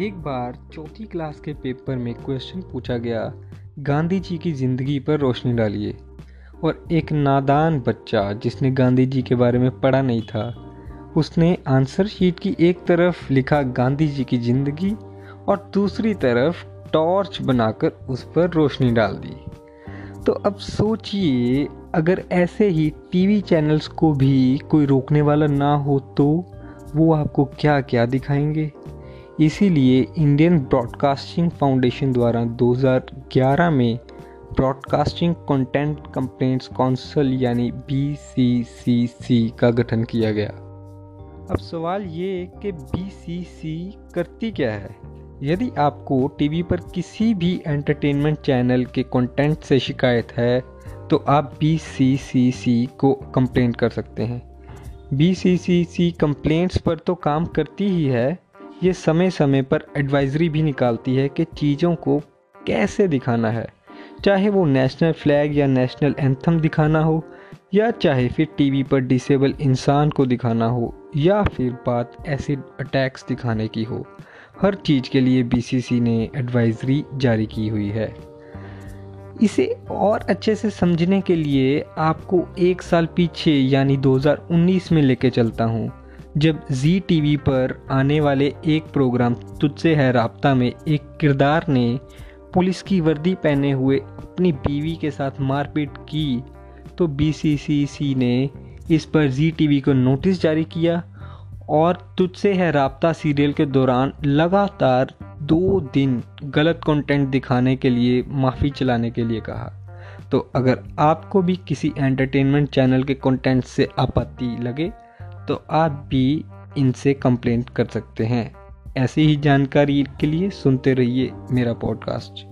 एक बार चौथी क्लास के पेपर में क्वेश्चन पूछा गया गांधी जी की ज़िंदगी पर रोशनी डालिए। और एक नादान बच्चा जिसने गांधी जी के बारे में पढ़ा नहीं था, उसने आंसर शीट की एक तरफ़ लिखा गांधी जी की ज़िंदगी और दूसरी तरफ़ टॉर्च बनाकर उस पर रोशनी डाल दी। तो अब सोचिए, अगर ऐसे ही टीवी चैनल्स को भी कोई रोकने वाला ना हो तो वो आपको क्या क्या दिखाएँगे? इसीलिए इंडियन ब्रॉडकास्टिंग फाउंडेशन द्वारा 2011 में ब्रॉडकास्टिंग कंटेंट कंप्लेंट्स काउंसिल यानी बीसीसीसी का गठन किया गया। अब सवाल ये कि बी करती क्या है? यदि आपको टीवी पर किसी भी एंटरटेनमेंट चैनल के कंटेंट से शिकायत है तो आप बीसीसीसी को कंप्लेंट कर सकते हैं। बी सी कंप्लेंट्स पर तो काम करती ही है ये समय समय पर एडवाइजरी भी निकालती है कि चीज़ों को कैसे दिखाना है। चाहे वो नेशनल फ्लैग या नेशनल एंथम दिखाना हो, या चाहे फिर टीवी पर डिसेबल इंसान को दिखाना हो, या फिर बात एसिड अटैक्स दिखाने की हो, हर चीज़ के लिए बीसीसी ने एडवाइजरी जारी की हुई है। इसे और अच्छे से समझने के लिए आपको एक साल पीछे, यानी 2019 में लेके चलता हूँ। जब जी टीवी पर आने वाले एक प्रोग्राम तुझसे है राबता में, एक किरदार ने पुलिस की वर्दी पहने हुए अपनी बीवी के साथ मारपीट की तो बीसीसीसी ने इस पर जी टीवी को नोटिस जारी किया और तुझसे है राबता सीरियल के दौरान लगातार दो दिन गलत कंटेंट दिखाने के लिए, माफ़ी चलाने के लिए कहा। तो अगर आपको भी किसी एंटरटेनमेंट चैनल के कंटेंट से आपत्ति लगे तो आप भी इनसे कंप्लेंट कर सकते हैं। ऐसी ही जानकारी के लिए सुनते रहिए मेरा पॉडकास्ट